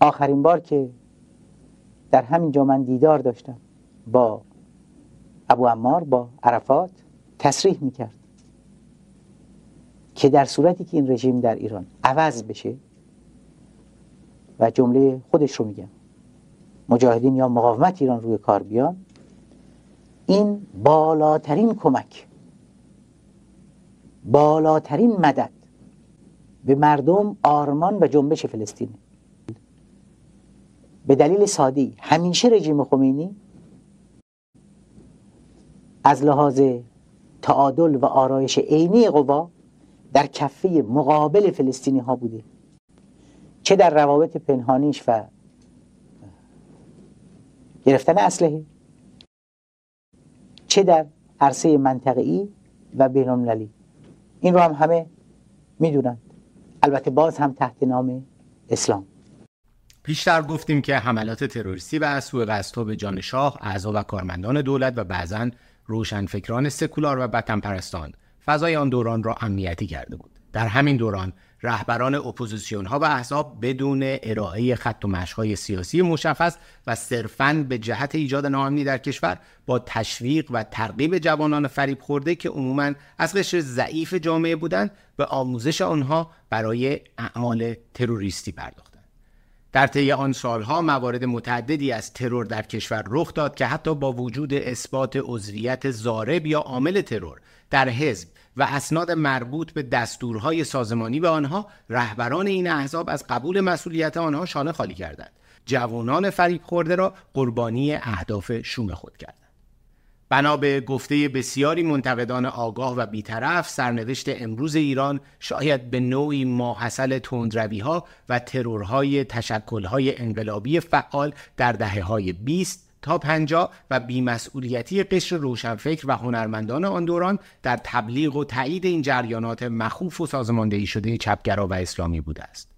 آخرین بار که در همین جا من دیدار داشتم. با ابو عمار با عرفات تصریح می‌کرد که در صورتی که این رژیم در ایران عوض بشه و جمله خودش رو میگم مجاهدین یا مقاومت ایران روی کار بیان این بالاترین کمک بالاترین مدد به مردم آرمان و جنبش فلسطین. به دلیل سادی همیشه رژیم خمینی از لحاظ تعادل و آرایش عینی قوا در کفه مقابل فلسطینی ها بوده. چه در روابط پنهانیش و گرفتن اسلحه چه در عرصه منطقه‌ای و بین‌المللی. این رو هم همه می‌دونند البته باز هم تحت نام اسلام. پیشتر گفتیم که حملات تروریستی و سوء قصدها به جان شاه، اعضا و کارمندان دولت و بعضا روشنفکران سکولار و وطن پرستان فضای آن دوران را امنیتی کرده بود. در همین دوران رهبران اپوزیسیون ها و احزاب بدون ارائه خط و مشی‌های سیاسی مشخص و صرفاً به جهت ایجاد ناامنی در کشور با تشویق و ترغیب جوانان فریب خورده که عموماً از قشر ضعیف جامعه بودند به آموزش آنها برای اعمال تروریستی پرداختند در طی آن سالها موارد متعددی از ترور در کشور رخ داد که حتی با وجود اثبات عضویت زارب یا عامل ترور در حزب و اسناد مربوط به دستورهای سازمانی به آنها رهبران این احزاب از قبول مسئولیت آنها شانه خالی کردند. جوانان فریب خورده را قربانی اهداف شوم خود کردند. بنا به گفته بسیاری منتقدان آگاه و بیطرف سرنوشت امروز ایران شاید به نوعی ماحصل تندروی ها و ترورهای تشکلهای انقلابی فعال در دهه های 20 تا پنجا و بیمسئولیتی قشر روشنفکر و هنرمندان آن دوران در تبلیغ و تایید این جریانات مخوف و سازماندهی شده چپگرا و اسلامی بوده است.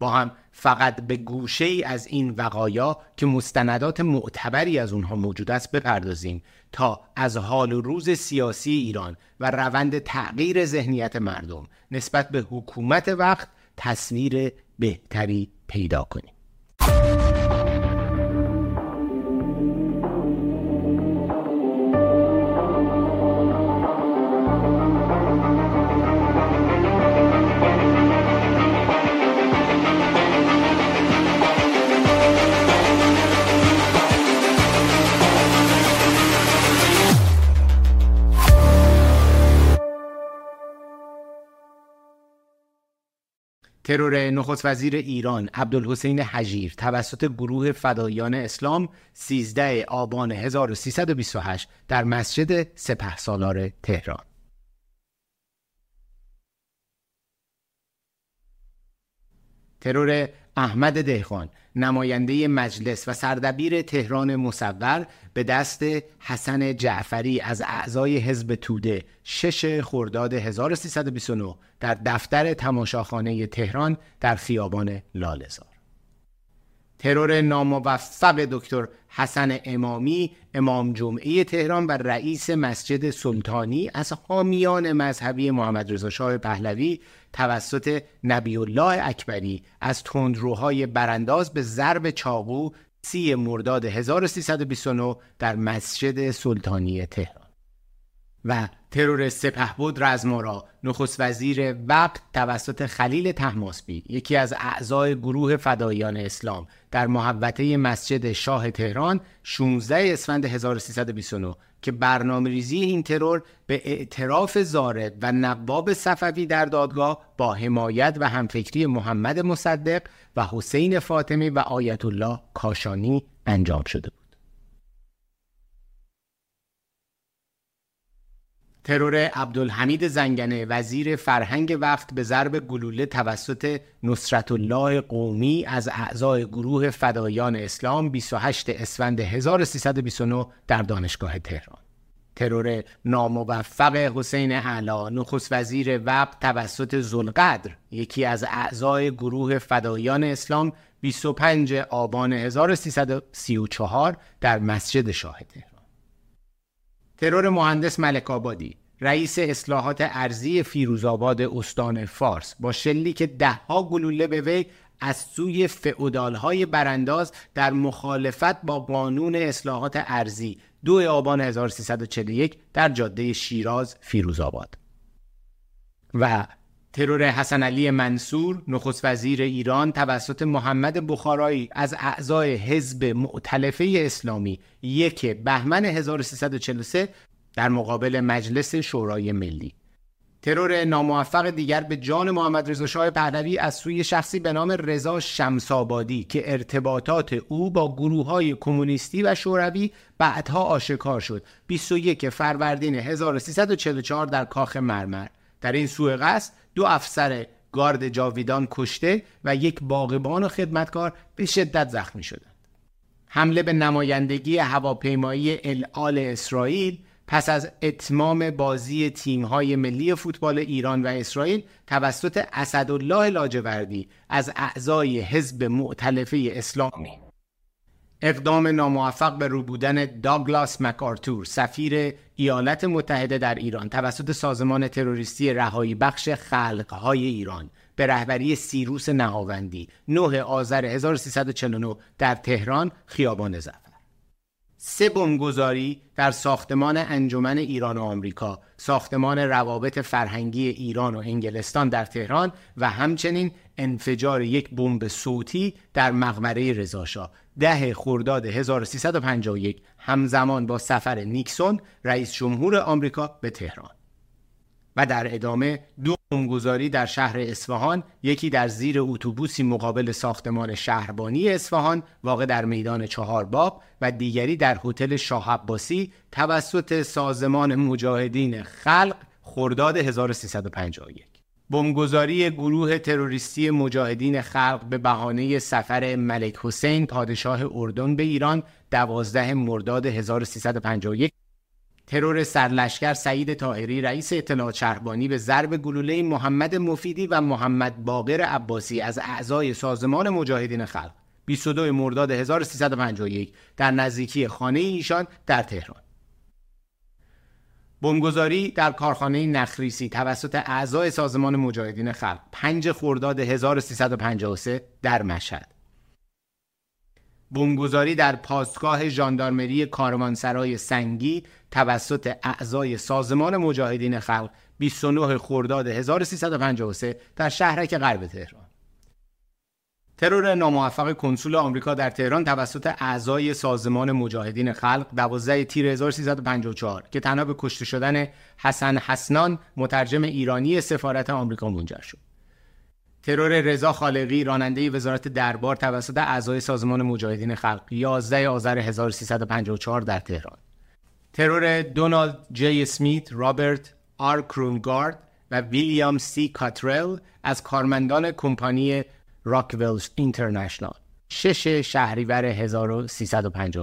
با هم فقط به گوشه ای از این وقایا که مستندات معتبری از اونها موجود است بپردازیم تا از حال و روز سیاسی ایران و روند تغییر ذهنیت مردم نسبت به حکومت وقت تصویر بهتری پیدا کنیم. ترور نخست وزیر ایران عبدالحسین حجیر توسط گروه فدایان اسلام 13 آبان 1328 در مسجد سپه سالار تهران. ترور احمد دهخان نماینده مجلس و سردبیر تهران مصور به دست حسن جعفری از اعضای حزب توده 6 خرداد 1329 در دفتر تماشاخانه تهران در خیابان لالزار. ترور ناموفق دکتر حسن امامی امام جمعه تهران و رئیس مسجد سلطانی از حامیان مذهبی محمد رضا شاه پهلوی توسط نبی الله اکبری از تندروهای برانداز به ضرب چاقو سی مرداد 1329 در مسجد سلطانی تهران. و ترور سپهبد رزمارا نخست وزیر وقت توسط خلیل تحماسبی یکی از اعضای گروه فدایان اسلام در محوطه مسجد شاه تهران 16 اسفند 1329 که برنامه ریزی این ترور به اعتراف زارد و نقاب صفوی در دادگاه با حمایت و همفکری محمد مصدق و حسین فاطمی و آیت الله کاشانی انجام شده بود. ترور عبدالحمید زنگنه وزیر فرهنگ وقت به ضرب گلوله توسط نصرت الله قومی از اعضای گروه فدایان اسلام 28 اسفند 1329 در دانشگاه تهران. ترور ناموفق حسین علا نخست وزیر وقت توسط زلقدر یکی از اعضای گروه فدایان اسلام 25 آبان 1334 در مسجد شاه تهران. ترور مهندس ملک آبادی رئیس اصلاحات ارزی فیروزآباد استان فارس با شلیک دهها گلوله به وی از سوی های برانداز در مخالفت با قانون اصلاحات ارزی دو آبان 1341 در جاده شیراز فیروزآباد. و ترور حسن علی منصور نخست وزیر ایران توسط محمد بخارایی از اعضای حزب معتلفه اسلامی یک بهمن 1343 در مقابل مجلس شورای ملی. ترور ناموفق دیگر به جان محمد رضا شاه پهلوی از سوی شخصی به نام رضا شمسابادی که ارتباطات او با گروه های کمونیستی و شوروی بعدها آشکار شد. 21 فروردین 1344 در کاخ مرمر. در این سوء قصد دو افسر گارد جاویدان کشته و یک باغبان و خدمتکار به شدت زخمی شدند. حمله به نمایندگی هواپیمایی العال اسرائیل پس از اتمام بازی تیم‌های ملی فوتبال ایران و اسرائیل توسط اسدالله لاجوردی از اعضای حزب معتلفه اسلامی. اقدام ناموفق به رو بودن داگلاس مکارتور سفیر ایالات متحده در ایران توسط سازمان تروریستی رهایی بخش خلقهای ایران به رهبری سیروس نهاوندی 9 آذر 1349 در تهران خیابان زفر سه بمبگذاری در ساختمان انجمن ایران و آمریکا، ساختمان روابط فرهنگی ایران و انگلستان در تهران و همچنین انفجار یک بمب صوتی در مقبره رضاشاه. ده خرداد 1351 همزمان با سفر نیکسون رئیس جمهور آمریکا به تهران. و در ادامه دو بمبگذاری در شهر اصفهان یکی در زیر اتوبوسی مقابل ساختمان شهربانی اصفهان واقع در میدان چهار باب و دیگری در هتل شاه عباسی توسط سازمان مجاهدین خلق خرداد 1351 بمبگذاری گروه تروریستی مجاهدین خلق به بهانه سفر ملک حسین پادشاه اردن به ایران 12 مرداد 1351 ترور سرلشکر سعید طاهری رئیس اطلاعات شهربانی به ضرب گلوله محمد مفیدی و محمد باقر عباسی از اعضای سازمان مجاهدین خلق. 22 مرداد 1351 در نزدیکی خانه ایشان در تهران. بمبگذاری در کارخانه نخریسی توسط اعضای سازمان مجاهدین خلق 5 خرداد 1353 در مشهد. بمبگذاری در پاسگاه ژاندارمری کاروانسرای سنگی توسط اعضای سازمان مجاهدین خلق 29 خرداد 1353 در شهرک غرب تهران ترور ناموفق کنسول آمریکا در تهران توسط اعضای سازمان مجاهدین خلق 12 تیر 1354 که تنها به کشته شدن حسن حسنان مترجم ایرانی سفارت آمریکا منجر شد. ترور رضا خالقی راننده وزارت دربار توسط اعضای سازمان مجاهدین خلق 11 آذر 1354 در تهران. ترور دونالد جی اسمیت، رابرت آر کرونگارد و ویلیام سی کاترل از کارمندان کمپانی راکویلز اینترنشنال شش شهریور 1355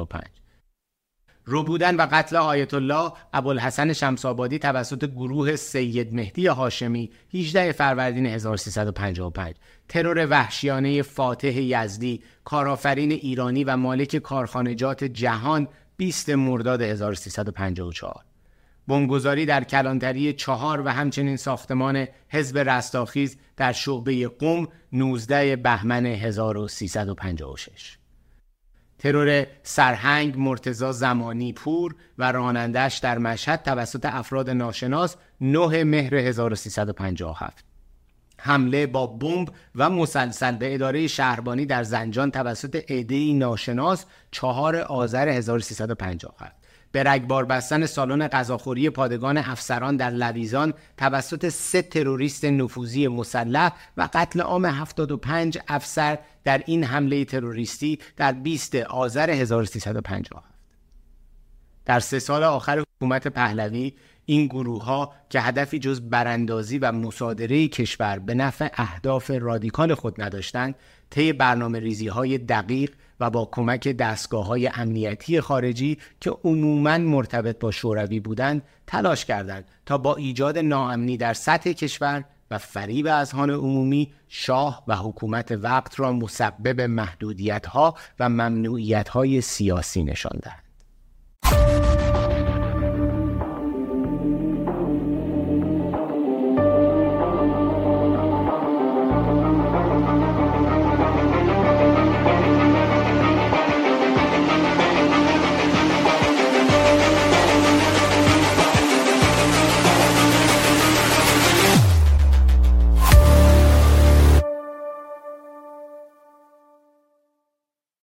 رو بودن و قتل آیت الله ابوالحسن شمسابادی توسط گروه سید مهدی هاشمی 18 فروردین 1355 ترور وحشیانه فاتح یزدی کارآفرین ایرانی و مالک کارخانجات جهان 20 مرداد 1354 بمبگذاری در کلانتری چهار و همچنین ساختمان حزب رستاخیز در شعبه قم 19 بهمن 1356 ترور سرهنگ مرتزا زمانی پور و رانندش در مشهد توسط افراد ناشناس 9 مهر 1357 حمله با بمب و مسلسل به اداره شهربانی در زنجان توسط عدهای ناشناس 4 آذر 1357 به رگبار بستن سالن غذاخوری پادگان افسران در لویزان توسط سه تروریست نفوذی مسلح و قتل عام 75 افسر در این حمله تروریستی در 20 آذر 1357 در سه سال آخر حکومت پهلوی این گروه ها که هدفی جز براندازی و مصادره کشور به نفع اهداف رادیکال خود نداشتند طی برنامه ریزی های دقیق و با کمک دستگاه های امنیتی خارجی که عموما مرتبط با شوروی بودند تلاش کردند تا با ایجاد ناامنی در سطح کشور و فریب اذهان عمومی شاه و حکومت وقت را مسبب محدودیت ها و ممنوعیت های سیاسی نشان دهند